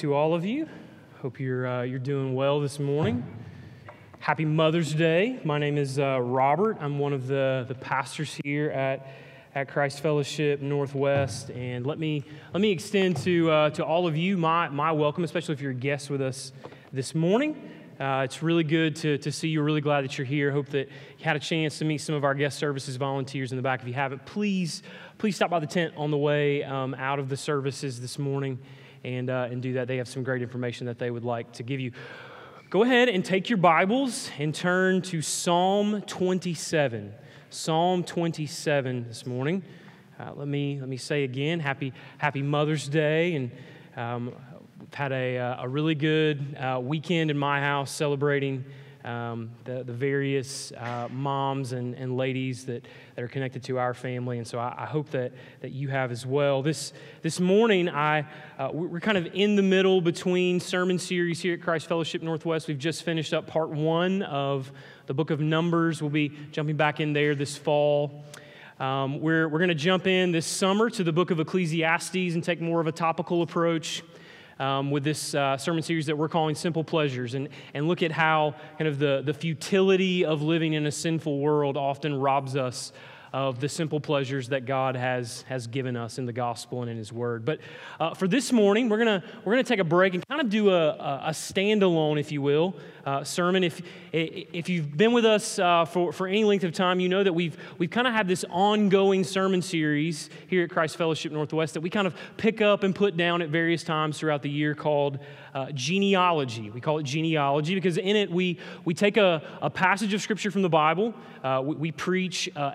to all of you. Hope you're, uh, you're doing well this morning. Happy Mother's Day. My name is uh, Robert. I'm one of the, the pastors here at, at Christ Fellowship Northwest. And let me, let me extend to, uh, to all of you my, my welcome, especially if you're a guest with us this morning. Uh, it's really good to, to see you. Really glad that you're here. Hope that you had a chance to meet some of our guest services volunteers in the back. If you haven't, please, please stop by the tent on the way um, out of the services this morning and, uh, and do that. They have some great information that they would like to give you. Go ahead and take your Bibles and turn to Psalm 27. Psalm 27 this morning. Uh, let, me, let me say again, happy, happy Mother's Day. And um, had a, uh, a really good uh, weekend in my house celebrating um, the, the various uh, moms and, and ladies that, that are connected to our family. And so I, I hope that, that you have as well. This, this morning, I, uh, we're kind of in the middle between sermon series here at Christ Fellowship Northwest. We've just finished up part one of the book of Numbers. We'll be jumping back in there this fall. Um, we're we're going to jump in this summer to the book of Ecclesiastes and take more of a topical approach um, with this uh, sermon series that we're calling Simple Pleasures. And, and look at how kind of the, the futility of living in a sinful world often robs us of the simple pleasures that God has, has given us in the gospel and in His Word. But uh, for this morning, we're going we're gonna take a break and kind of do a, a, standalone, if you will, uh, sermon. If, if you've been with us uh, for, for any length of time, you know that we've, we've kind of had this ongoing sermon series here at Christ Fellowship Northwest that we kind of pick up and put down at various times throughout the year called uh, genealogy. We call it genealogy because in it we, we take a, a passage of scripture from the Bible, uh, we, we, preach uh,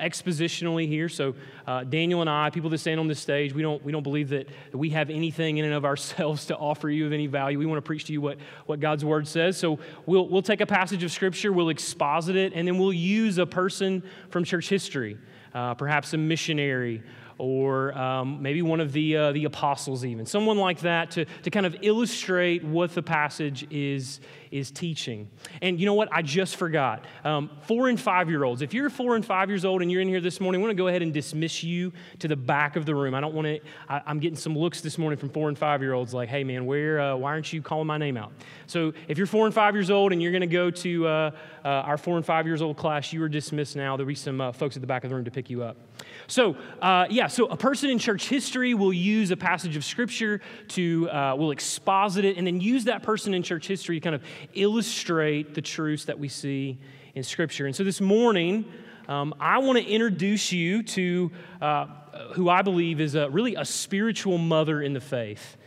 here. So, uh, Daniel and I, people that stand on this stage, we don't, we don't believe that we have anything in and of ourselves to offer you of any value. We want to preach to you what, what God's word says. So, we'll, we'll take a passage of scripture, we'll exposit it, and then we'll use a person from church history, uh, perhaps a missionary or um, maybe one of the, uh, the apostles, even. Someone like that to, to kind of illustrate what the passage is, is teaching. And you know what? I just forgot. Um, four and five year olds. If you're four and five years old and you're in here this morning, I want to go ahead and dismiss you to the back of the room. I don't want to, I, am getting some looks this morning from four and five year olds like, hey man, where, uh, why aren't you calling my name out? So if you're four and five years old and you're going to go to uh, uh, our four and five years old class, you are dismissed now. There'll be some uh, folks at the back of the room to pick you up. So, uh, yeah, so a person in church history will use a passage of scripture to, uh, will exposit it, and then use that person in church history to kind of illustrate the truths that we see in scripture. And so this morning, um, I want to introduce you to uh, who I believe is a, really a spiritual mother in the faith.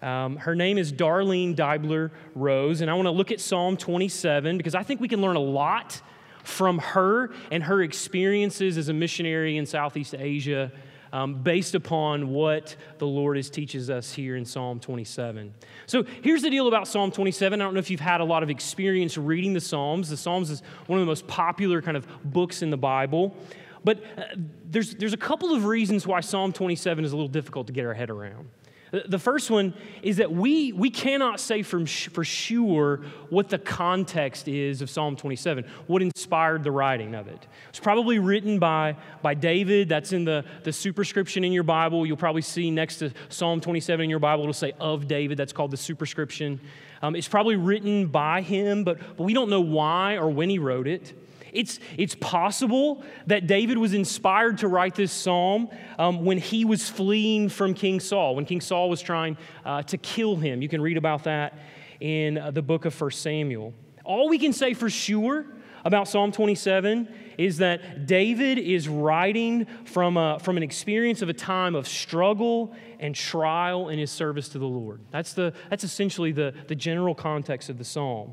Um, her name is Darlene Deibler Rose, and I want to look at Psalm 27 because I think we can learn a lot from her and her experiences as a missionary in Southeast Asia um, based upon what the Lord is teaches us here in Psalm 27. So here's the deal about Psalm 27. I don't know if you've had a lot of experience reading the Psalms. The Psalms is one of the most popular kind of books in the Bible. But uh, there's, there's a couple of reasons why Psalm 27 is a little difficult to get our head around. The first one is that we, we cannot say from for sure what the context is of Psalm 27, what inspired the writing of it. It's probably written by, by David. That's in the, the superscription in your Bible. You'll probably see next to Psalm 27 in your Bible, it'll say of David. That's called the superscription. Um, it's probably written by him, but, but we don't know why or when he wrote it. It's, it's possible that David was inspired to write this psalm um, when he was fleeing from King Saul, when King Saul was trying uh, to kill him. You can read about that in uh, the book of 1 Samuel. All we can say for sure about Psalm 27 is that David is writing from, a, from an experience of a time of struggle and trial in his service to the Lord. That's, the, that's essentially the, the general context of the psalm.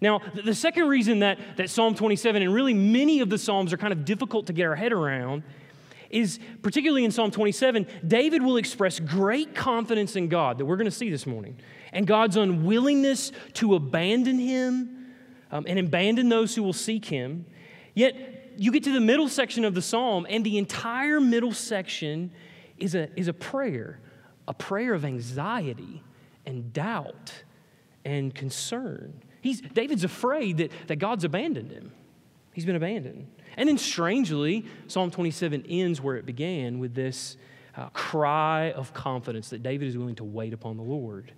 Now, the second reason that, that Psalm 27 and really many of the Psalms are kind of difficult to get our head around is particularly in Psalm 27, David will express great confidence in God that we're going to see this morning, and God's unwillingness to abandon him um, and abandon those who will seek him. Yet, you get to the middle section of the psalm, and the entire middle section is a, is a prayer, a prayer of anxiety and doubt and concern. He's, David's afraid that, that God's abandoned him. He's been abandoned. And then, strangely, Psalm 27 ends where it began with this uh, cry of confidence that David is willing to wait upon the Lord.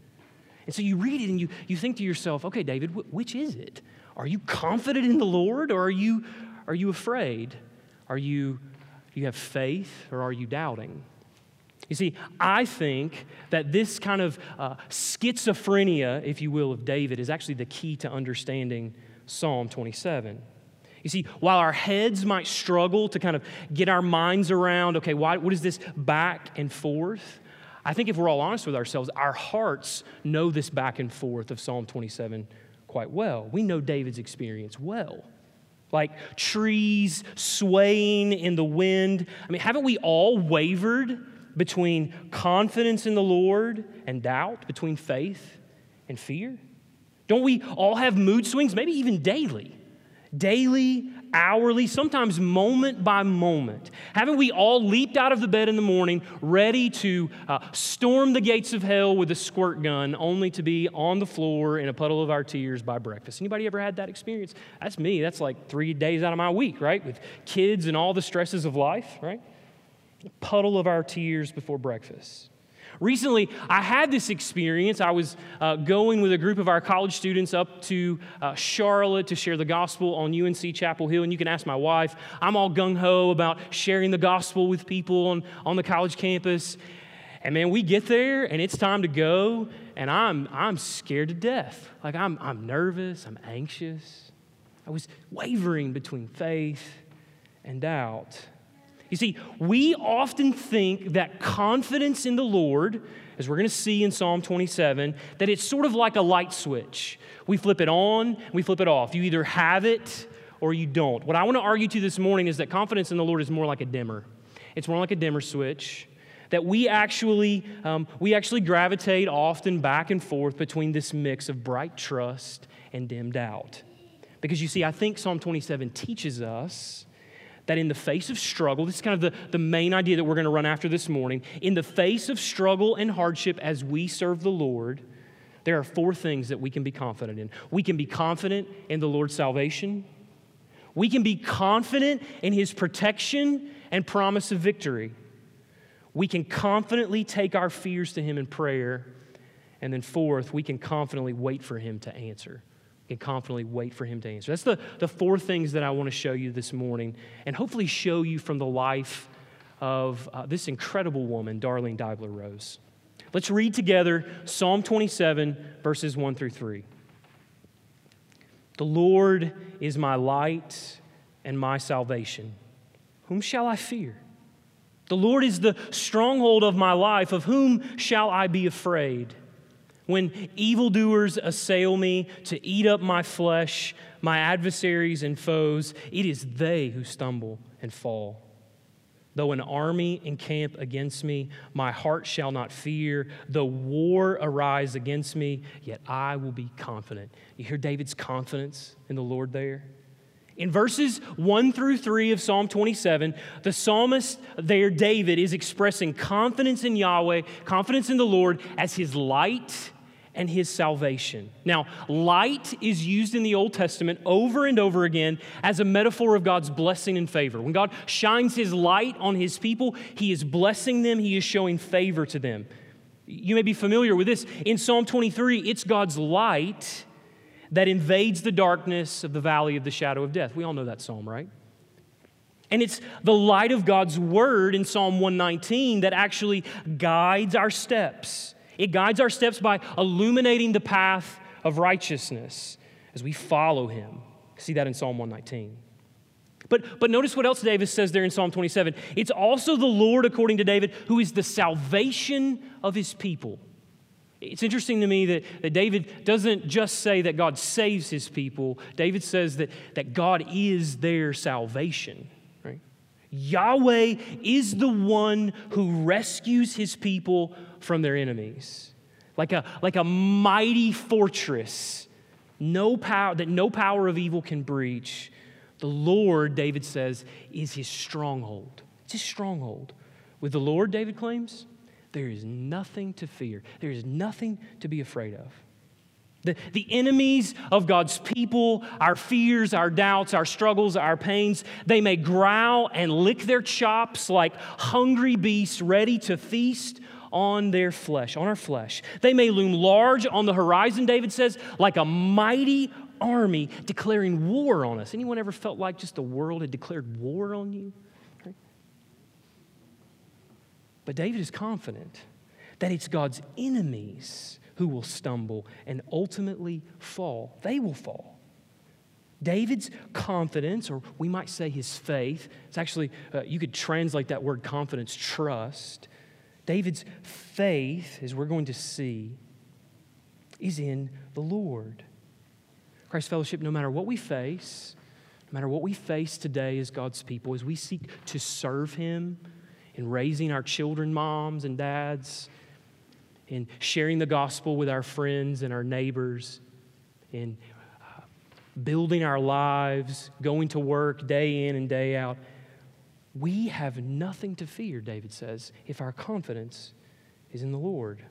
And so you read it and you, you think to yourself, okay, David, wh- which is it? Are you confident in the Lord or are you, are you afraid? Are you, you have faith or are you doubting? You see, I think that this kind of uh, schizophrenia, if you will, of David is actually the key to understanding Psalm 27. You see, while our heads might struggle to kind of get our minds around, okay, why, what is this back and forth? I think if we're all honest with ourselves, our hearts know this back and forth of Psalm 27 quite well. We know David's experience well. Like trees swaying in the wind. I mean, haven't we all wavered between confidence in the Lord and doubt, between faith and fear? Don't we all have mood swings, maybe even daily? daily, hourly, sometimes moment by moment? Haven't we all leaped out of the bed in the morning ready to uh, storm the gates of hell with a squirt gun only to be on the floor in a puddle of our tears by breakfast? Anybody ever had that experience? That's me. That's like three days out of my week, right? With kids and all the stresses of life, right? Puddle of our tears before breakfast. Recently, I had this experience. I was uh, going with a group of our college students up to uh, Charlotte to share the gospel on UNC Chapel Hill. And you can ask my wife, I'm all gung ho about sharing the gospel with people on, on the college campus. And man, we get there and it's time to go, and I'm, I'm scared to death. Like, I'm, I'm nervous, I'm anxious. I was wavering between faith and doubt. You see, we often think that confidence in the Lord, as we're going to see in Psalm 27, that it's sort of like a light switch. We flip it on, we flip it off. You either have it or you don't. What I want to argue to you this morning is that confidence in the Lord is more like a dimmer. It's more like a dimmer switch. That we actually, um, we actually gravitate often back and forth between this mix of bright trust and dim doubt. Because you see, I think Psalm 27 teaches us that in the face of struggle, this is kind of the, the main idea that we're going to run after this morning. In the face of struggle and hardship as we serve the Lord, there are four things that we can be confident in. We can be confident in the Lord's salvation, we can be confident in His protection and promise of victory. We can confidently take our fears to Him in prayer. And then, fourth, we can confidently wait for Him to answer can confidently wait for him to answer. That's the, the four things that I want to show you this morning and hopefully show you from the life of uh, this incredible woman, Darlene Deibler Rose. Let's read together Psalm 27, verses 1 through 3. The Lord is my light and my salvation. Whom shall I fear? The Lord is the stronghold of my life. Of whom shall I be afraid? When evildoers assail me to eat up my flesh, my adversaries and foes, it is they who stumble and fall. Though an army encamp against me, my heart shall not fear. Though war arise against me, yet I will be confident. You hear David's confidence in the Lord there? In verses 1 through 3 of Psalm 27, the psalmist there, David, is expressing confidence in Yahweh, confidence in the Lord as his light and his salvation. Now, light is used in the Old Testament over and over again as a metaphor of God's blessing and favor. When God shines his light on his people, he is blessing them, he is showing favor to them. You may be familiar with this. In Psalm 23, it's God's light that invades the darkness of the valley of the shadow of death. We all know that psalm, right? And it's the light of God's word in Psalm 119 that actually guides our steps it guides our steps by illuminating the path of righteousness as we follow him. See that in Psalm 119. But, but notice what else David says there in Psalm 27. It's also the Lord, according to David, who is the salvation of his people. It's interesting to me that, that David doesn't just say that God saves his people, David says that, that God is their salvation. Right? Yahweh is the one who rescues his people from their enemies. Like a, like a mighty fortress no power, that no power of evil can breach. The Lord, David says, is his stronghold. It's his stronghold. With the Lord, David claims, there is nothing to fear, there is nothing to be afraid of. The, the enemies of God's people, our fears, our doubts, our struggles, our pains, they may growl and lick their chops like hungry beasts ready to feast on their flesh, on our flesh. They may loom large on the horizon, David says, like a mighty army declaring war on us. Anyone ever felt like just the world had declared war on you? But David is confident that it's God's enemies who will stumble and ultimately fall. They will fall. David's confidence, or we might say his faith, it's actually, uh, you could translate that word confidence, trust. David's faith, as we're going to see, is in the Lord. Christ Fellowship, no matter what we face, no matter what we face today as God's people, as we seek to serve Him in raising our children, moms and dads, in sharing the gospel with our friends and our neighbors, in uh, building our lives, going to work day in and day out. We have nothing to fear, David says, if our confidence is in the Lord.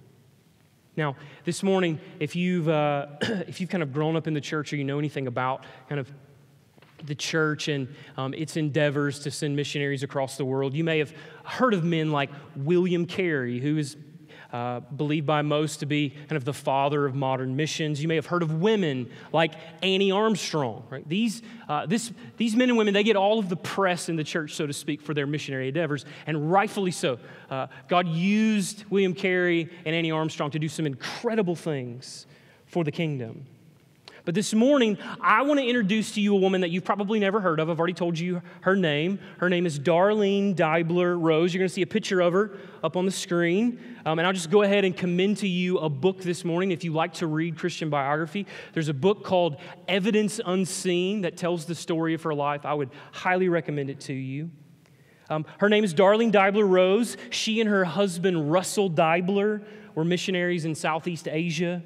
Now, this morning, if you've, uh, if you've kind of grown up in the church or you know anything about kind of the church and um, its endeavors to send missionaries across the world, you may have heard of men like William Carey, who is uh, believed by most to be kind of the father of modern missions. You may have heard of women like Annie Armstrong, right? These, uh, this, these men and women, they get all of the press in the church, so to speak, for their missionary endeavors, and rightfully so. Uh, God used William Carey and Annie Armstrong to do some incredible things for the kingdom. But this morning, I want to introduce to you a woman that you've probably never heard of. I've already told you her name. Her name is Darlene Deibler Rose. You're going to see a picture of her up on the screen. Um, and I'll just go ahead and commend to you a book this morning if you like to read Christian biography. There's a book called Evidence Unseen that tells the story of her life. I would highly recommend it to you. Um, her name is Darlene Deibler Rose. She and her husband, Russell Deibler, were missionaries in Southeast Asia.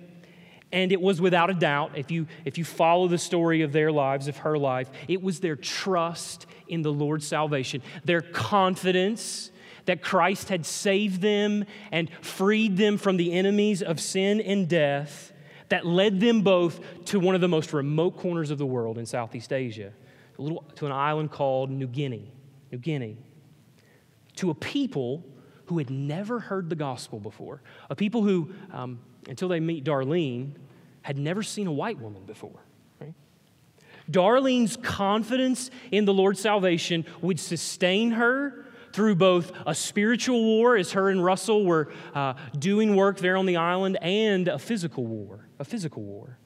And it was without a doubt, if you, if you follow the story of their lives, of her life, it was their trust in the Lord's salvation, their confidence that Christ had saved them and freed them from the enemies of sin and death that led them both to one of the most remote corners of the world in Southeast Asia, a little, to an island called New Guinea. New Guinea. To a people who had never heard the gospel before, a people who, um, until they meet Darlene, had never seen a white woman before. Darlene's confidence in the Lord's salvation would sustain her through both a spiritual war, as her and Russell were uh, doing work there on the island, and a physical war. A physical war.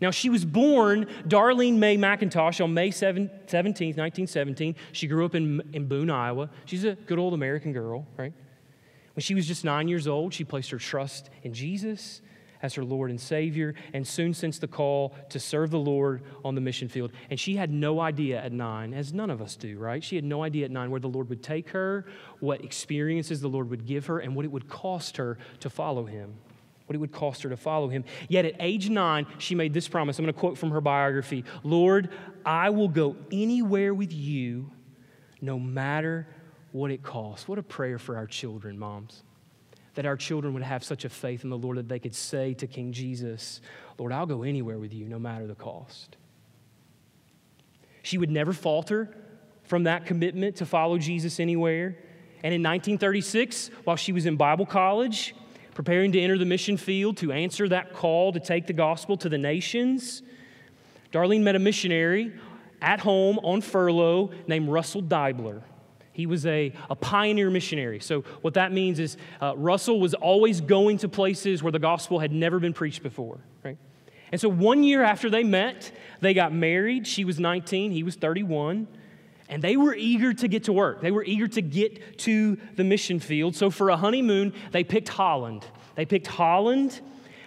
Now, she was born Darlene Mae McIntosh on May 7, 17th, 1917. She grew up in, in Boone, Iowa. She's a good old American girl, right? When she was just nine years old, she placed her trust in Jesus as her Lord and Savior, and soon sensed the call to serve the Lord on the mission field. And she had no idea at nine, as none of us do, right? She had no idea at nine where the Lord would take her, what experiences the Lord would give her, and what it would cost her to follow Him. What it would cost her to follow Him. Yet at age nine, she made this promise. I'm going to quote from her biography Lord, I will go anywhere with you, no matter what it costs. What a prayer for our children, moms that our children would have such a faith in the Lord that they could say to King Jesus, Lord, I'll go anywhere with you, no matter the cost. She would never falter from that commitment to follow Jesus anywhere. And in 1936, while she was in Bible college, preparing to enter the mission field to answer that call to take the gospel to the nations, Darlene met a missionary at home on furlough named Russell Deibler. He was a, a pioneer missionary. So, what that means is uh, Russell was always going to places where the gospel had never been preached before, right? And so, one year after they met, they got married. She was 19, he was 31. And they were eager to get to work. They were eager to get to the mission field. So, for a honeymoon, they picked Holland. They picked Holland,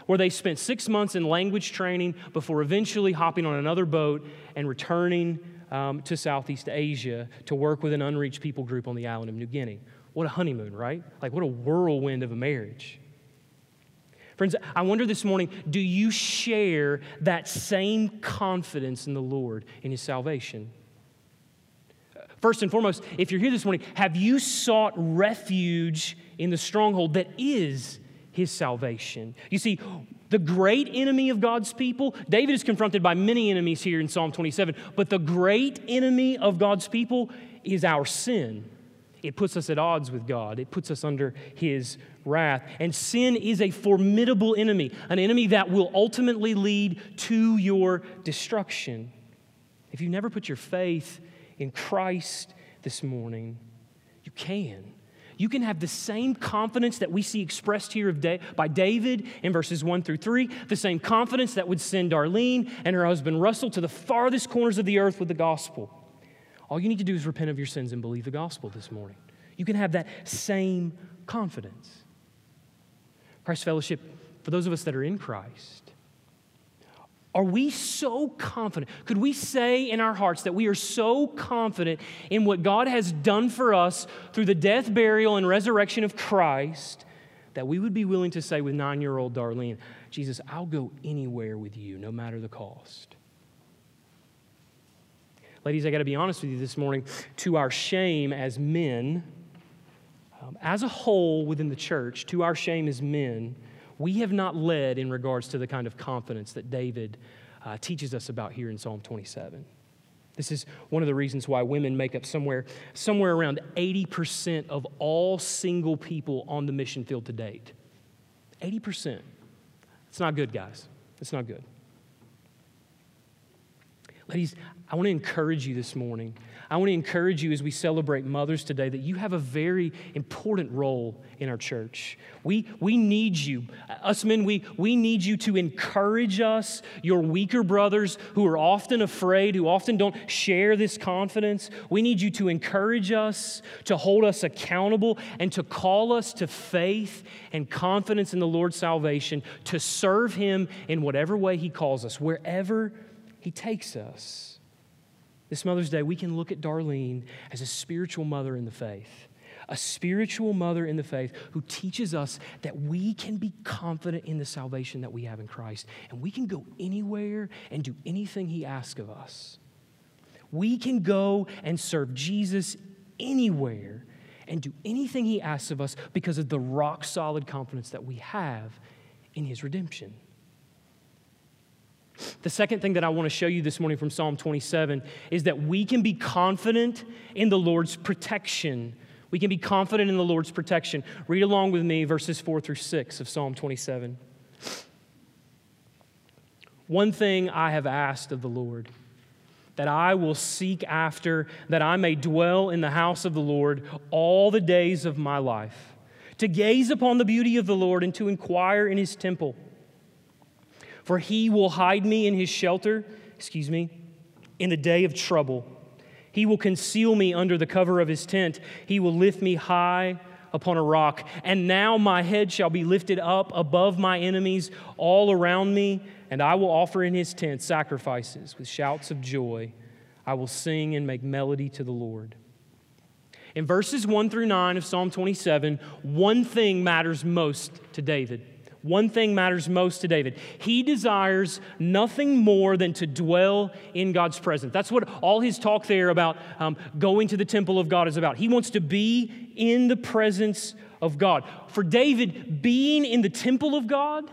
where they spent six months in language training before eventually hopping on another boat and returning um, to Southeast Asia to work with an unreached people group on the island of New Guinea. What a honeymoon, right? Like, what a whirlwind of a marriage. Friends, I wonder this morning do you share that same confidence in the Lord in His salvation? First and foremost, if you're here this morning, have you sought refuge in the stronghold that is His salvation? You see, the great enemy of God's people, David is confronted by many enemies here in Psalm 27, but the great enemy of God's people is our sin. It puts us at odds with God, it puts us under His wrath. And sin is a formidable enemy, an enemy that will ultimately lead to your destruction. If you never put your faith in Christ this morning, you can. You can have the same confidence that we see expressed here by David in verses 1 through 3, the same confidence that would send Darlene and her husband Russell to the farthest corners of the earth with the gospel. All you need to do is repent of your sins and believe the gospel this morning. You can have that same confidence. Christ Fellowship, for those of us that are in Christ, are we so confident? Could we say in our hearts that we are so confident in what God has done for us through the death, burial, and resurrection of Christ that we would be willing to say with nine year old Darlene, Jesus, I'll go anywhere with you, no matter the cost? Ladies, I got to be honest with you this morning. To our shame as men, um, as a whole within the church, to our shame as men, we have not led in regards to the kind of confidence that David uh, teaches us about here in Psalm 27. This is one of the reasons why women make up somewhere, somewhere around 80% of all single people on the mission field to date. 80%. It's not good, guys. It's not good. Ladies, I want to encourage you this morning I want to encourage you as we celebrate mothers today that you have a very important role in our church. We, we need you. Us men, we, we need you to encourage us, your weaker brothers who are often afraid, who often don't share this confidence. We need you to encourage us, to hold us accountable, and to call us to faith and confidence in the Lord's salvation, to serve Him in whatever way He calls us, wherever He takes us. This Mother's Day, we can look at Darlene as a spiritual mother in the faith, a spiritual mother in the faith who teaches us that we can be confident in the salvation that we have in Christ, and we can go anywhere and do anything He asks of us. We can go and serve Jesus anywhere and do anything He asks of us because of the rock solid confidence that we have in His redemption. The second thing that I want to show you this morning from Psalm 27 is that we can be confident in the Lord's protection. We can be confident in the Lord's protection. Read along with me verses 4 through 6 of Psalm 27. One thing I have asked of the Lord, that I will seek after, that I may dwell in the house of the Lord all the days of my life, to gaze upon the beauty of the Lord and to inquire in his temple. For he will hide me in his shelter, excuse me, in the day of trouble. He will conceal me under the cover of his tent. He will lift me high upon a rock. And now my head shall be lifted up above my enemies all around me, and I will offer in his tent sacrifices with shouts of joy. I will sing and make melody to the Lord. In verses 1 through 9 of Psalm 27, one thing matters most to David. One thing matters most to David. He desires nothing more than to dwell in God's presence. That's what all his talk there about um, going to the temple of God is about. He wants to be in the presence of God. For David, being in the temple of God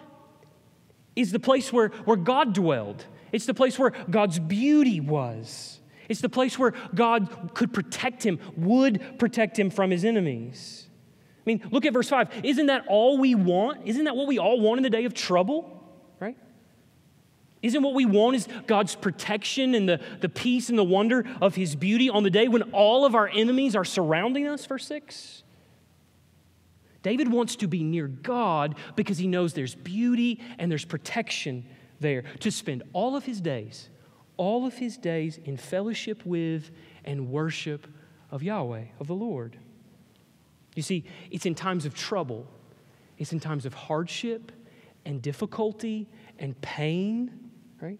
is the place where, where God dwelled, it's the place where God's beauty was. It's the place where God could protect him, would protect him from his enemies mean, look at verse 5. Isn't that all we want? Isn't that what we all want in the day of trouble? Right? Isn't what we want is God's protection and the, the peace and the wonder of His beauty on the day when all of our enemies are surrounding us? Verse 6. David wants to be near God because he knows there's beauty and there's protection there to spend all of his days, all of his days in fellowship with and worship of Yahweh, of the Lord. You see, it's in times of trouble, it's in times of hardship and difficulty and pain, right?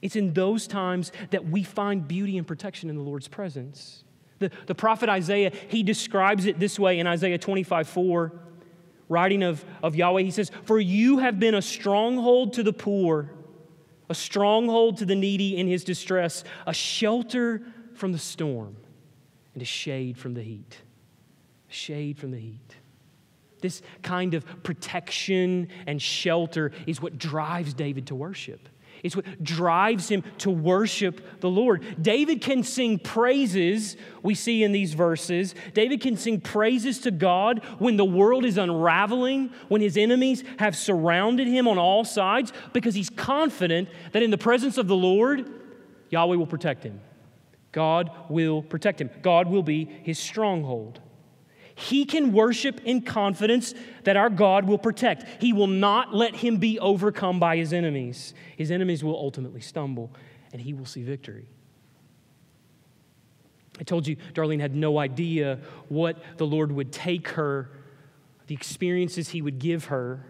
It's in those times that we find beauty and protection in the Lord's presence. The, the prophet Isaiah, he describes it this way in Isaiah 25 4, writing of, of Yahweh. He says, For you have been a stronghold to the poor, a stronghold to the needy in his distress, a shelter from the storm, and a shade from the heat shade from the heat. This kind of protection and shelter is what drives David to worship. It's what drives him to worship the Lord. David can sing praises, we see in these verses. David can sing praises to God when the world is unraveling, when his enemies have surrounded him on all sides, because he's confident that in the presence of the Lord, Yahweh will protect him. God will protect him. God will be his stronghold. He can worship in confidence that our God will protect. He will not let him be overcome by his enemies. His enemies will ultimately stumble, and he will see victory. I told you Darlene had no idea what the Lord would take her, the experiences he would give her.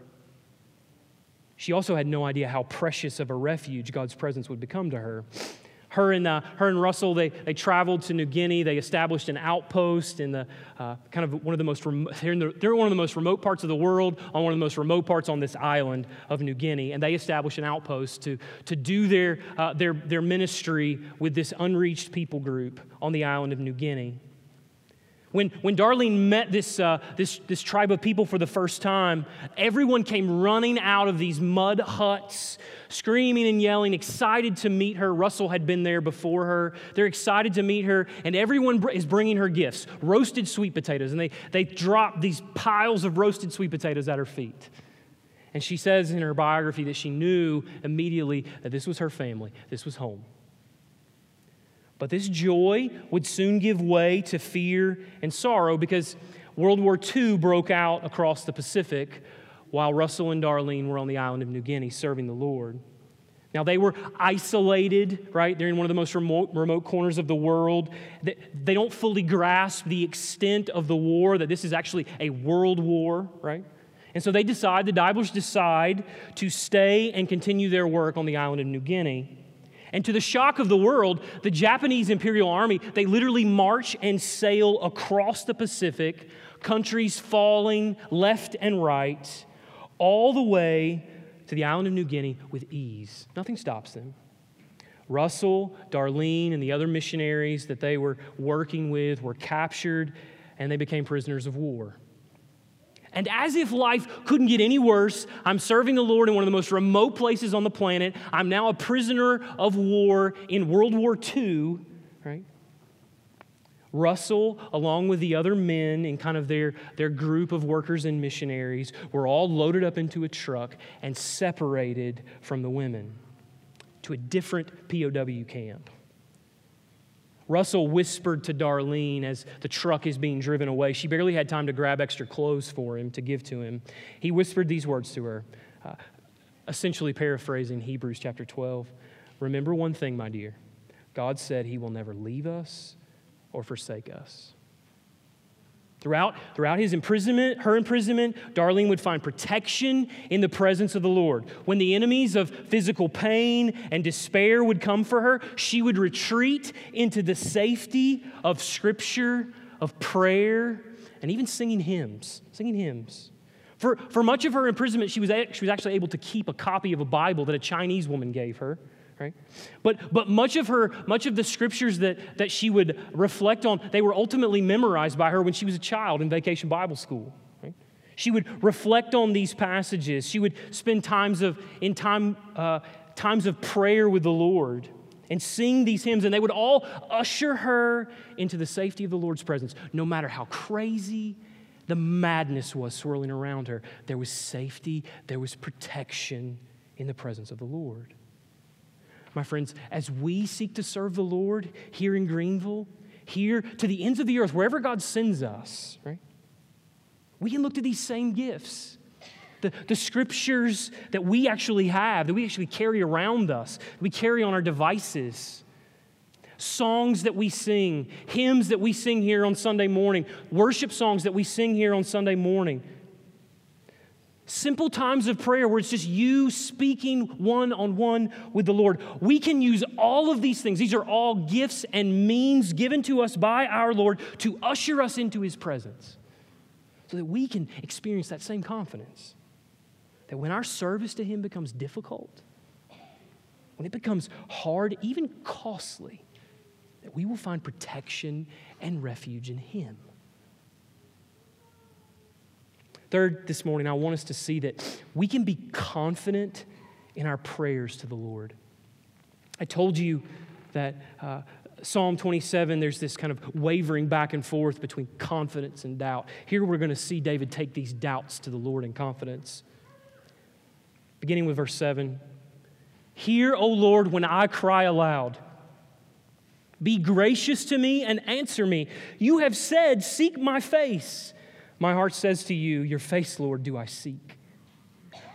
She also had no idea how precious of a refuge God's presence would become to her her and, uh, her and Russell, they, they traveled to New Guinea. They established an outpost in the uh, kind of one of the most, remo- they're, the, they're one of the most remote parts of the world, on one of the most remote parts on this island of New Guinea. And they established an outpost to, to do their, uh, their, their ministry with this unreached people group on the island of New Guinea. When, when Darlene met this, uh, this, this tribe of people for the first time, everyone came running out of these mud huts, screaming and yelling, excited to meet her. Russell had been there before her. They're excited to meet her, and everyone is bringing her gifts roasted sweet potatoes. And they, they drop these piles of roasted sweet potatoes at her feet. And she says in her biography that she knew immediately that this was her family, this was home. But this joy would soon give way to fear and sorrow because World War II broke out across the Pacific while Russell and Darlene were on the island of New Guinea serving the Lord. Now, they were isolated, right? They're in one of the most remote, remote corners of the world. They, they don't fully grasp the extent of the war, that this is actually a world war, right? And so they decide, the Deiblers decide to stay and continue their work on the island of New Guinea. And to the shock of the world, the Japanese Imperial Army, they literally march and sail across the Pacific, countries falling left and right, all the way to the island of New Guinea with ease. Nothing stops them. Russell, Darlene, and the other missionaries that they were working with were captured and they became prisoners of war. And as if life couldn't get any worse, I'm serving the Lord in one of the most remote places on the planet. I'm now a prisoner of war in World War II, right? Russell, along with the other men and kind of their, their group of workers and missionaries, were all loaded up into a truck and separated from the women to a different POW camp. Russell whispered to Darlene as the truck is being driven away. She barely had time to grab extra clothes for him to give to him. He whispered these words to her, uh, essentially paraphrasing Hebrews chapter 12. Remember one thing, my dear God said he will never leave us or forsake us. Throughout, throughout his imprisonment, her imprisonment, Darlene would find protection in the presence of the Lord. When the enemies of physical pain and despair would come for her, she would retreat into the safety of scripture, of prayer, and even singing hymns, singing hymns. For, for much of her imprisonment, she was, she was actually able to keep a copy of a Bible that a Chinese woman gave her right? But but much of her much of the scriptures that that she would reflect on they were ultimately memorized by her when she was a child in vacation bible school right? She would reflect on these passages. She would spend times of in time uh, times of prayer with the lord and sing these hymns and they would all usher her into the safety of the lord's presence. No matter how crazy the madness was swirling around her there was safety there was protection in the presence of the lord my friends, as we seek to serve the Lord here in Greenville, here to the ends of the earth, wherever God sends us, right? We can look to these same gifts. The, the scriptures that we actually have, that we actually carry around us, we carry on our devices, songs that we sing, hymns that we sing here on Sunday morning, worship songs that we sing here on Sunday morning. Simple times of prayer where it's just you speaking one on one with the Lord. We can use all of these things. These are all gifts and means given to us by our Lord to usher us into His presence so that we can experience that same confidence. That when our service to Him becomes difficult, when it becomes hard, even costly, that we will find protection and refuge in Him. Third, this morning, I want us to see that we can be confident in our prayers to the Lord. I told you that uh, Psalm 27, there's this kind of wavering back and forth between confidence and doubt. Here we're going to see David take these doubts to the Lord in confidence. Beginning with verse 7 Hear, O Lord, when I cry aloud. Be gracious to me and answer me. You have said, Seek my face. My heart says to you, Your face, Lord, do I seek.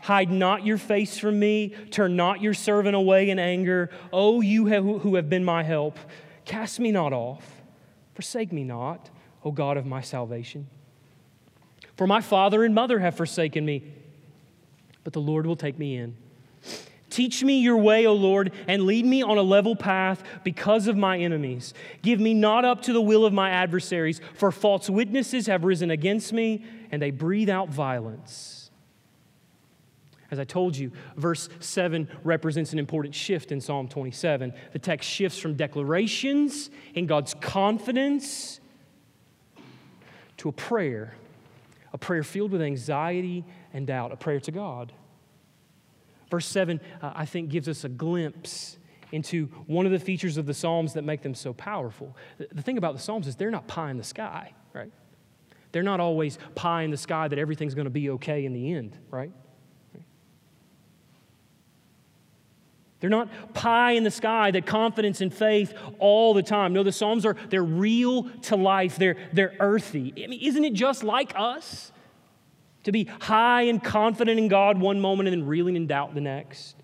Hide not your face from me. Turn not your servant away in anger. O you who have been my help, cast me not off. Forsake me not, O God of my salvation. For my father and mother have forsaken me, but the Lord will take me in. Teach me your way, O Lord, and lead me on a level path because of my enemies. Give me not up to the will of my adversaries, for false witnesses have risen against me, and they breathe out violence. As I told you, verse 7 represents an important shift in Psalm 27. The text shifts from declarations in God's confidence to a prayer, a prayer filled with anxiety and doubt, a prayer to God. Verse 7, uh, I think, gives us a glimpse into one of the features of the Psalms that make them so powerful. The, thing about the Psalms is they're not pie in the sky, right? They're not always pie in the sky that everything's going to be okay in the end, right? They're not pie in the sky, that confidence and faith all the time. No, the Psalms are, they're real to life. They're, they're earthy. I mean, isn't it just like us? To be high and confident in God one moment and then reeling in doubt the next.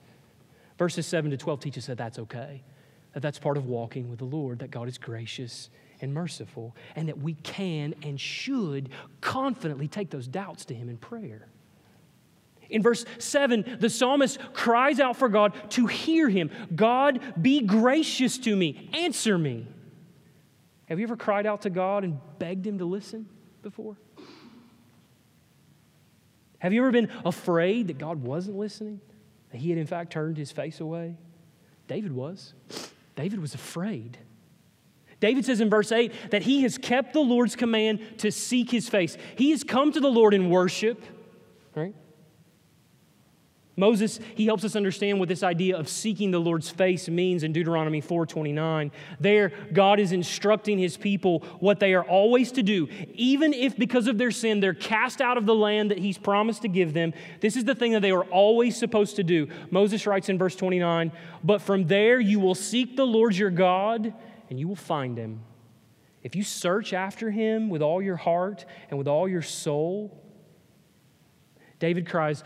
Verses 7 to 12 teach us that that's okay, that that's part of walking with the Lord, that God is gracious and merciful, and that we can and should confidently take those doubts to Him in prayer. In verse 7, the psalmist cries out for God to hear him. God, be gracious to me, answer me. Have you ever cried out to God and begged Him to listen before? Have you ever been afraid that God wasn't listening? That he had, in fact, turned his face away? David was. David was afraid. David says in verse 8 that he has kept the Lord's command to seek his face. He has come to the Lord in worship, right? Moses, he helps us understand what this idea of seeking the Lord's face means in Deuteronomy 4:29. There, God is instructing his people what they are always to do, even if because of their sin they're cast out of the land that he's promised to give them. This is the thing that they are always supposed to do. Moses writes in verse 29, "But from there you will seek the Lord your God, and you will find him. If you search after him with all your heart and with all your soul." David cries,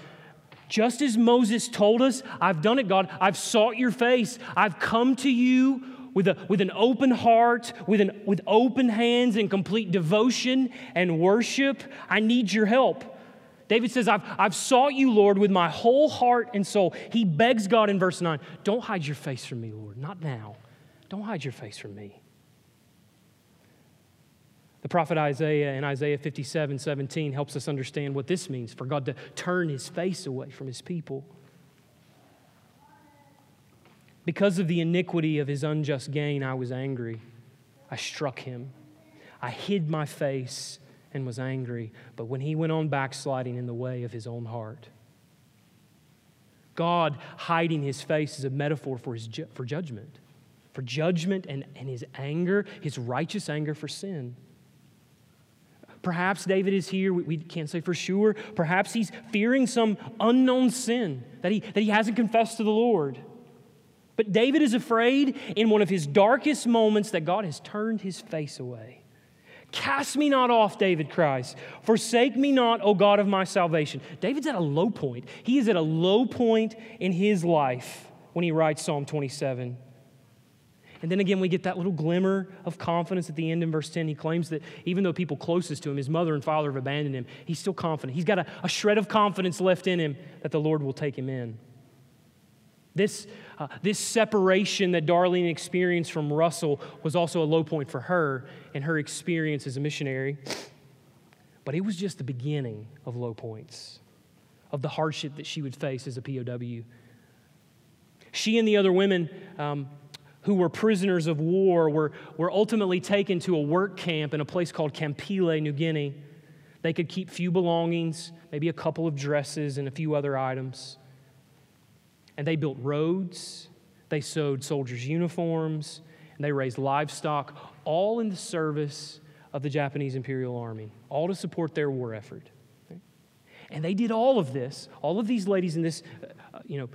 just as Moses told us, I've done it, God. I've sought your face. I've come to you with, a, with an open heart, with, an, with open hands and complete devotion and worship. I need your help. David says, I've, I've sought you, Lord, with my whole heart and soul. He begs God in verse 9, Don't hide your face from me, Lord. Not now. Don't hide your face from me. The prophet Isaiah in Isaiah 57 17 helps us understand what this means for God to turn his face away from his people. Because of the iniquity of his unjust gain, I was angry. I struck him. I hid my face and was angry. But when he went on backsliding in the way of his own heart, God hiding his face is a metaphor for, his ju- for judgment, for judgment and, and his anger, his righteous anger for sin. Perhaps David is here, we, we, can't say for sure. Perhaps he's fearing some unknown sin that he, that he hasn't confessed to the Lord. But David is afraid in one of his darkest moments that God has turned his face away. Cast me not off, David cries. Forsake me not, O God of my salvation. David's at a low point. He is at a low point in his life when he writes Psalm 27. And then again, we get that little glimmer of confidence at the end in verse 10. He claims that even though people closest to him, his mother and father have abandoned him, he's still confident. He's got a, a shred of confidence left in him that the Lord will take him in. This, uh, this separation that Darlene experienced from Russell was also a low point for her and her experience as a missionary. But it was just the beginning of low points, of the hardship that she would face as a POW. She and the other women um, who were prisoners of war were, were ultimately taken to a work camp in a place called Kampili, New Guinea. They could keep few belongings, maybe a couple of dresses and a few other items. And they built roads, They sewed soldiers' uniforms, and they raised livestock, all in the service of the Japanese Imperial Army, all to support their war effort. And they did all of this, all of these ladies in this, uh, you know,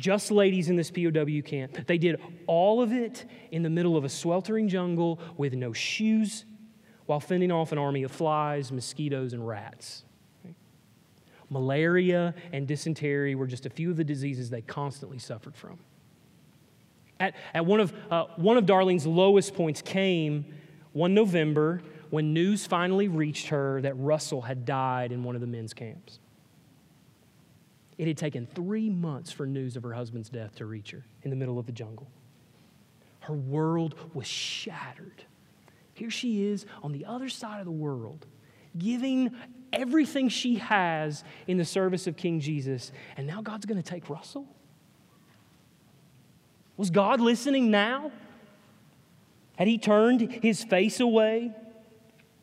just ladies in this POW camp. They did all of it in the middle of a sweltering jungle with no shoes while fending off an army of flies, mosquitoes, and rats. Malaria and dysentery were just a few of the diseases they constantly suffered from. At, at one, of, uh, one of Darlene's lowest points came one November when news finally reached her that Russell had died in one of the men's camps. It had taken three months for news of her husband's death to reach her in the middle of the jungle. Her world was shattered. Here she is on the other side of the world, giving everything she has in the service of King Jesus, and now God's going to take Russell? Was God listening now? Had he turned his face away?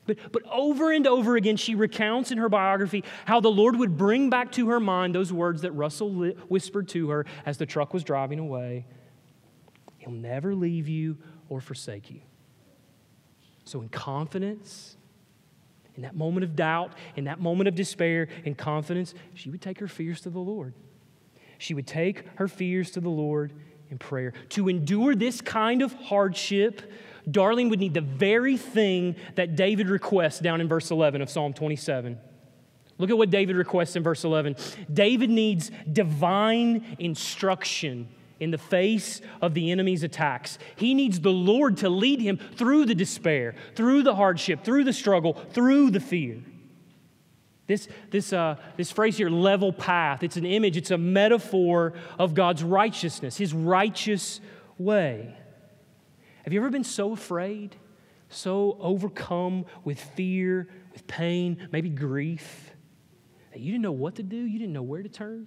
But, but over and over again, she recounts in her biography how the Lord would bring back to her mind those words that Russell whispered to her as the truck was driving away He'll never leave you or forsake you. So, in confidence, in that moment of doubt, in that moment of despair, in confidence, she would take her fears to the Lord. She would take her fears to the Lord in prayer. To endure this kind of hardship, Darlene would need the very thing that David requests down in verse 11 of Psalm 27. Look at what David requests in verse 11. David needs divine instruction in the face of the enemy's attacks. He needs the Lord to lead him through the despair, through the hardship, through the struggle, through the fear. This, this, uh, this phrase here, level path, it's an image, it's a metaphor of God's righteousness, His righteous way. Have you ever been so afraid, so overcome with fear, with pain, maybe grief, that you didn't know what to do, you didn't know where to turn?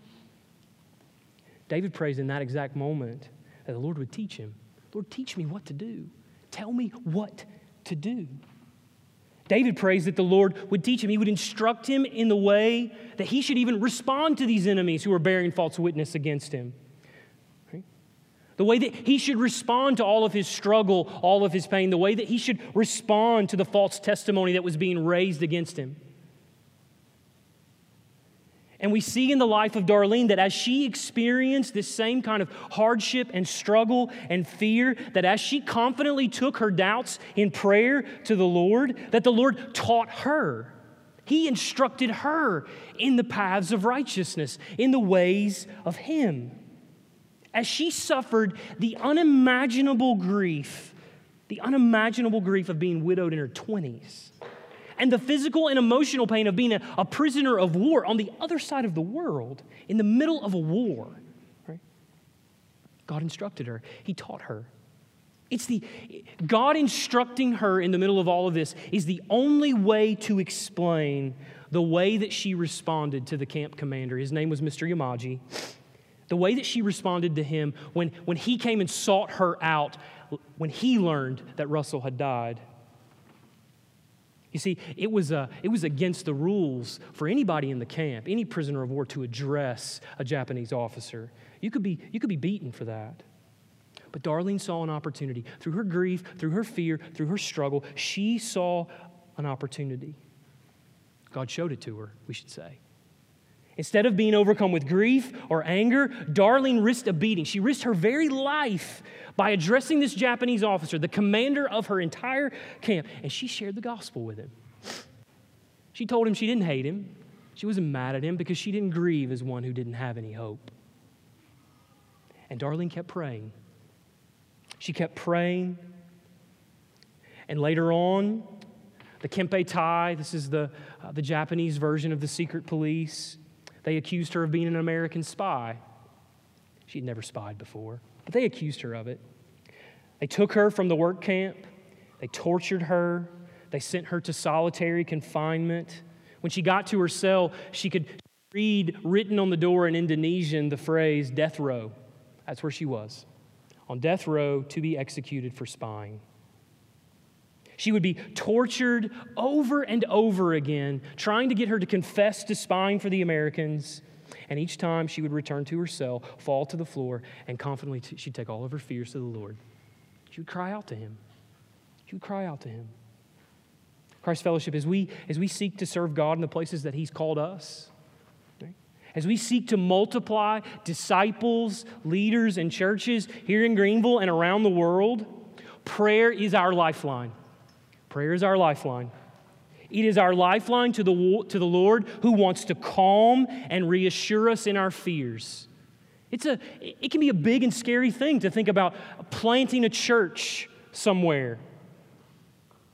David prays in that exact moment that the Lord would teach him. Lord, teach me what to do. Tell me what to do. David prays that the Lord would teach him. He would instruct him in the way that he should even respond to these enemies who are bearing false witness against him the way that he should respond to all of his struggle, all of his pain, the way that he should respond to the false testimony that was being raised against him. And we see in the life of Darlene that as she experienced this same kind of hardship and struggle and fear, that as she confidently took her doubts in prayer to the Lord, that the Lord taught her. He instructed her in the paths of righteousness, in the ways of Him as she suffered the unimaginable grief, the unimaginable grief of being widowed in her 20s, and the physical and emotional pain of being a, a prisoner of war on the other side of the world, in the middle of a war. Right? God instructed her, He taught her. It's the God instructing her in the middle of all of this is the only way to explain the way that she responded to the camp commander. His name was Mr. Yamaji the way that she responded to him when, when he came and sought her out when he learned that Russell had died. You see, it was, uh, it was against the rules for anybody in the camp, any prisoner of war, to address a Japanese officer. You could be, you could be beaten for that. But Darlene saw an opportunity. Through her grief, through her fear, through her struggle, she saw an opportunity. God showed it to her, we should say. Instead of being overcome with grief or anger, Darlene risked a beating. She risked her very life by addressing this Japanese officer, the commander of her entire camp, and she shared the gospel with him. She told him she didn't hate him, she wasn't mad at him because she didn't grieve as one who didn't have any hope. And Darlene kept praying. She kept praying. And later on, the Kempeitai, this is the, uh, the Japanese version of the secret police, they accused her of being an American spy. She'd never spied before, but they accused her of it. They took her from the work camp, they tortured her, they sent her to solitary confinement. When she got to her cell, she could read written on the door in Indonesian the phrase death row. That's where she was, on death row to be executed for spying. She would be tortured over and over again, trying to get her to confess to spying for the Americans. And each time she would return to her cell, fall to the floor, and confidently t- she'd take all of her fears to the Lord. She would cry out to him. She would cry out to him. Christ Fellowship, as we, as we seek to serve God in the places that He's called us, as we seek to multiply disciples, leaders, and churches here in Greenville and around the world, prayer is our lifeline. Prayer is our lifeline. It is our lifeline to the, to the Lord who wants to calm and reassure us in our fears. It's a, it can be a big and scary thing to think about planting a church somewhere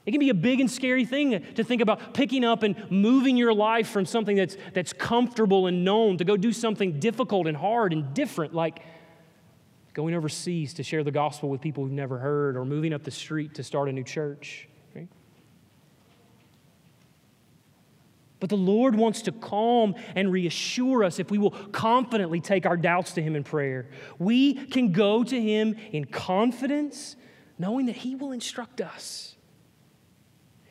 it can be a big and scary thing to think about picking up and moving your life from something that's, that's comfortable and known to go do something difficult and hard and different, like going overseas to share the gospel with people who've never heard or moving up the street to start a new church. Right? But the Lord wants to calm and reassure us if we will confidently take our doubts to Him in prayer. We can go to Him in confidence, knowing that He will instruct us.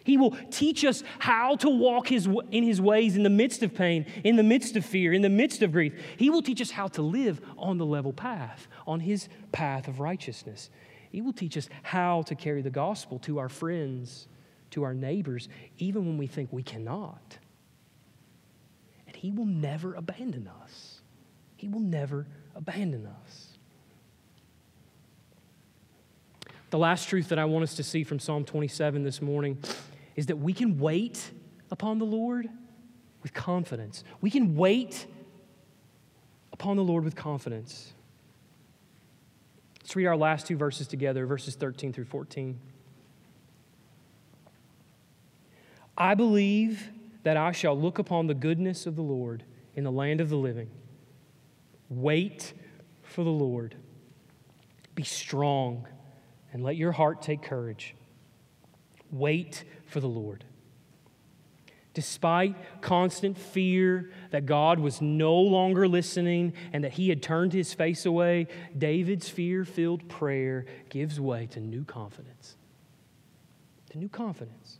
He will teach us how to walk his, in His ways in the midst of pain, in the midst of fear, in the midst of grief. He will teach us how to live on the level path, on His path of righteousness. He will teach us how to carry the gospel to our friends, to our neighbors, even when we think we cannot. And He will never abandon us. He will never abandon us. The last truth that I want us to see from Psalm 27 this morning is that we can wait upon the Lord with confidence. We can wait upon the Lord with confidence. Let's read our last two verses together, verses 13 through 14. I believe that I shall look upon the goodness of the Lord in the land of the living. Wait for the Lord. Be strong and let your heart take courage. Wait for the Lord. Despite constant fear that God was no longer listening and that he had turned his face away, David's fear filled prayer gives way to new confidence. To new confidence.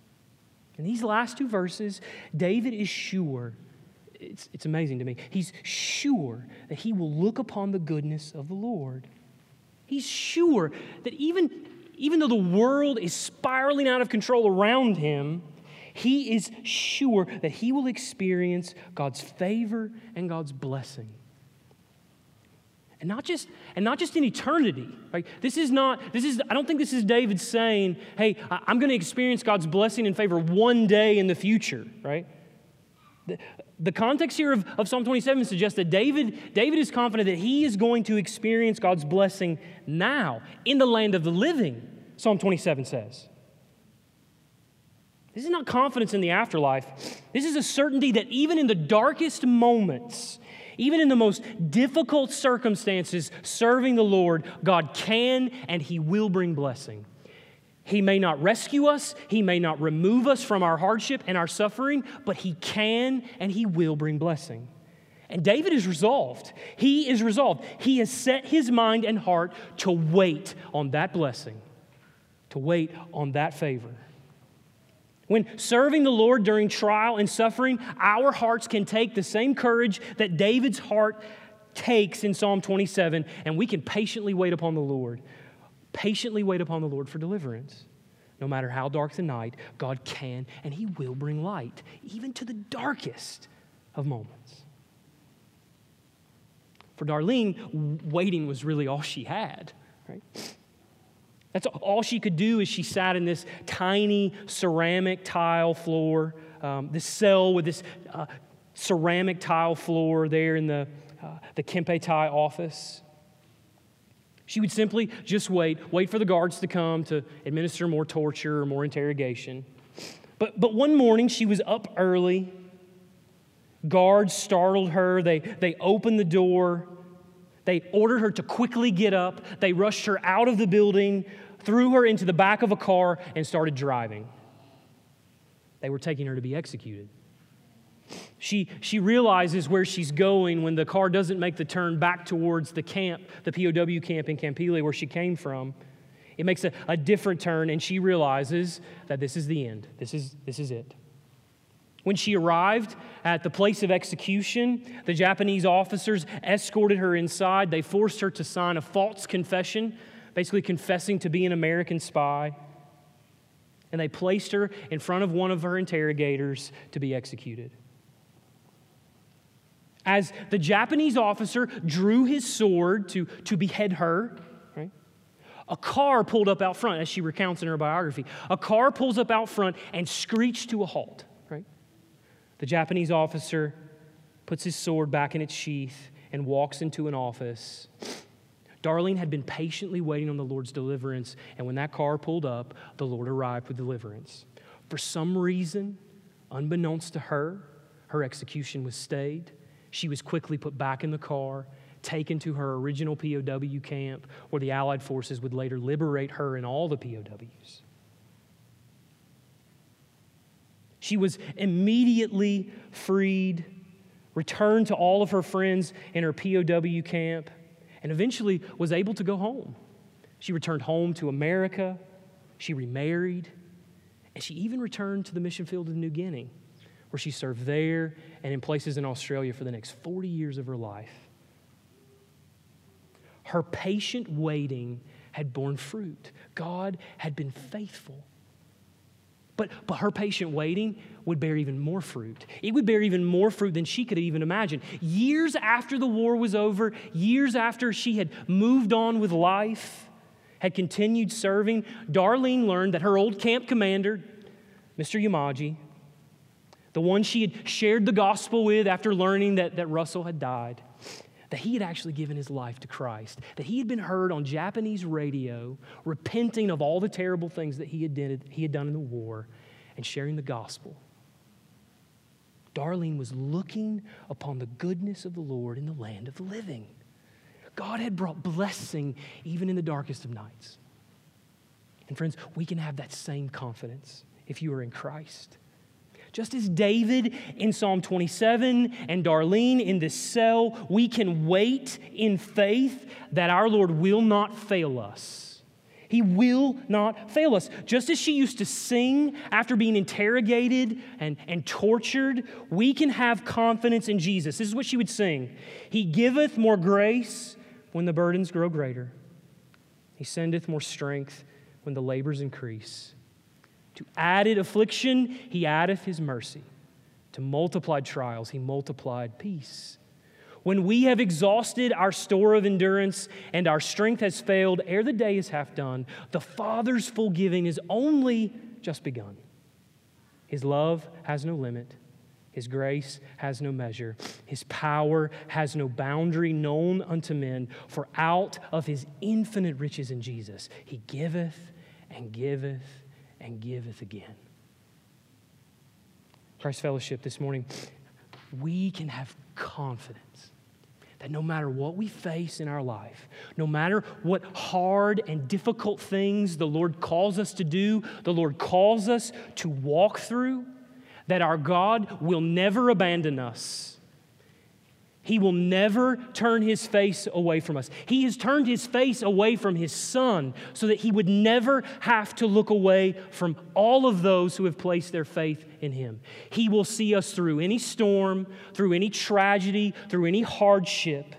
In these last two verses, David is sure, it's, it's amazing to me, he's sure that he will look upon the goodness of the Lord. He's sure that even even though the world is spiraling out of control around him, he is sure that he will experience God's favor and God's blessing. And not just, and not just in eternity. This is not, this is, I don't think this is David saying, hey, I'm going to experience God's blessing and favor one day in the future, right? The, the context here of, of Psalm 27 suggests that David, David is confident that he is going to experience God's blessing now in the land of the living, Psalm 27 says. This is not confidence in the afterlife. This is a certainty that even in the darkest moments, even in the most difficult circumstances, serving the Lord, God can and He will bring blessing. He may not rescue us, He may not remove us from our hardship and our suffering, but He can and He will bring blessing. And David is resolved. He is resolved. He has set his mind and heart to wait on that blessing, to wait on that favor. When serving the Lord during trial and suffering, our hearts can take the same courage that David's heart takes in Psalm 27, and we can patiently wait upon the Lord Patiently wait upon the Lord for deliverance. No matter how dark the night, God can and He will bring light, even to the darkest of moments. For Darlene, waiting was really all she had, right? That's all she could do is she sat in this tiny ceramic tile floor, um, this cell with this uh, ceramic tile floor there in the, uh, the Kempe office. She would simply just wait, wait for the guards to come to administer more torture or more interrogation. But, but one morning, she was up early. Guards startled her. They, they opened the door. They ordered her to quickly get up. They rushed her out of the building, threw her into the back of a car, and started driving. They were taking her to be executed. She, she realizes where she's going when the car doesn't make the turn back towards the camp, the POW camp in Kampili, where she came from. It makes a, a different turn, and she realizes that this is the end. This is, this is it. When she arrived at the place of execution, the Japanese officers escorted her inside. They forced her to sign a false confession, basically confessing to be an American spy. And they placed her in front of one of her interrogators to be executed. As the Japanese officer drew his sword to, to behead her, right, a car pulled up out front, as she recounts in her biography. A car pulls up out front and screeched to a halt. Right? The Japanese officer puts his sword back in its sheath and walks into an office. Darlene had been patiently waiting on the Lord's deliverance, and when that car pulled up, the Lord arrived with deliverance. For some reason, unbeknownst to her, her execution was stayed. She was quickly put back in the car, taken to her original POW camp, where the Allied forces would later liberate her and all the POWs. She was immediately freed, returned to all of her friends in her POW camp, and eventually was able to go home. She returned home to America, she remarried, and she even returned to the mission field of New Guinea, where she served there and in places in Australia for the next 40 years of her life. Her patient waiting had borne fruit. God had been faithful. But, but her patient waiting would bear even more fruit. It would bear even more fruit than she could have even imagine. Years after the war was over, years after she had moved on with life, had continued serving, Darlene learned that her old camp commander, Mr. Yamaji, the one she had shared the gospel with after learning that, that Russell had died, that he had actually given his life to Christ, that he had been heard on Japanese radio repenting of all the terrible things that he had, did, he had done in the war and sharing the gospel. Darlene was looking upon the goodness of the Lord in the land of the living. God had brought blessing even in the darkest of nights. And friends, we can have that same confidence if you are in Christ. Just as David in Psalm 27 and Darlene in this cell, we can wait in faith that our Lord will not fail us. He will not fail us. Just as she used to sing after being interrogated and, and tortured, we can have confidence in Jesus. This is what she would sing He giveth more grace when the burdens grow greater, He sendeth more strength when the labors increase. To added affliction, he addeth his mercy. To multiplied trials, he multiplied peace. When we have exhausted our store of endurance and our strength has failed ere the day is half done, the Father's full giving is only just begun. His love has no limit. His grace has no measure. His power has no boundary known unto men. For out of his infinite riches in Jesus, he giveth and giveth and giveth again. Christ Fellowship this morning, we can have confidence that no matter what we face in our life, no matter what hard and difficult things the Lord calls us to do, the Lord calls us to walk through, that our God will never abandon us he will never turn his face away from us. He has turned his face away from his son so that he would never have to look away from all of those who have placed their faith in him. He will see us through any storm, through any tragedy, through any hardship.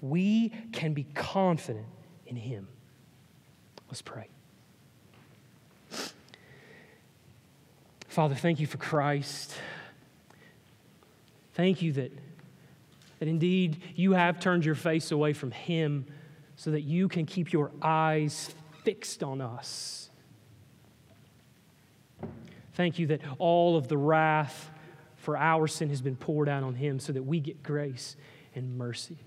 We can be confident in him. Let's pray. Father, thank you for Christ. Thank you that that indeed you have turned your face away from Him so that you can keep your eyes fixed on us. Thank you that all of the wrath for our sin has been poured out on Him so that we get grace and mercy.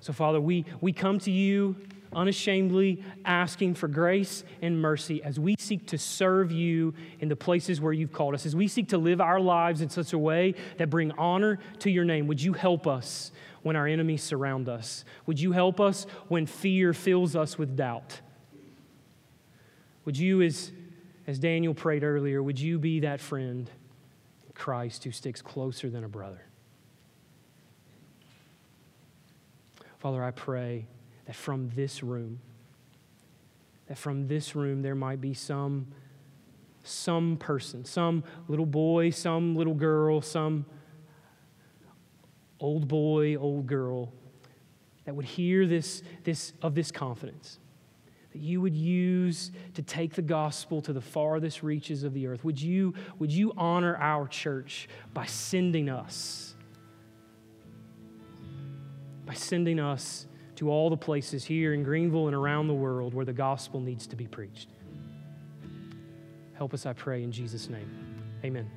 So, Father, we, we come to you unashamedly asking for grace and mercy as we seek to serve you in the places where you've called us, as we seek to live our lives in such a way that bring honor to your name. Would you help us when our enemies surround us? Would you help us when fear fills us with doubt? Would you, as, as Daniel prayed earlier, would you be that friend, Christ, who sticks closer than a brother? Father, I pray that from this room, that from this room there might be some some person, some little boy, some little girl, some old boy, old girl that would hear this, this of this confidence that you would use to take the gospel to the farthest reaches of the earth. Would you, would you honor our church by sending us? By sending us to all the places here in Greenville and around the world where the gospel needs to be preached. Help us, I pray, in Jesus' name. Amen.